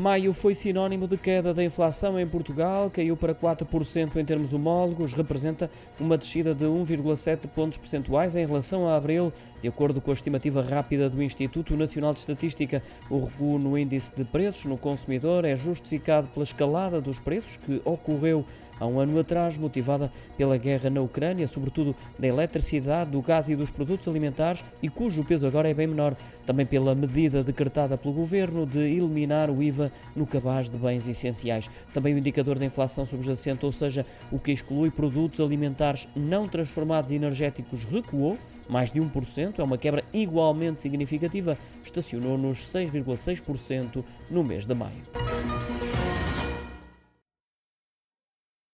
Maio foi sinónimo de queda da inflação em Portugal, caiu para 4% em termos homólogos, representa uma descida de 1,7 pontos percentuais em relação a abril, de acordo com a estimativa rápida do Instituto Nacional de Estatística. O recuo no índice de preços no consumidor é justificado pela escalada dos preços que ocorreu há um ano atrás, motivada pela guerra na Ucrânia, sobretudo da eletricidade, do gás e dos produtos alimentares, e cujo peso agora é bem menor. Também pela medida decretada pelo governo de eliminar o IVA no cabaz de bens essenciais. Também o indicador da inflação subjacente, ou seja, o que exclui produtos alimentares não transformados e energéticos, recuou mais de 1%, é uma quebra igualmente significativa, estacionou nos 6,6% no mês de maio.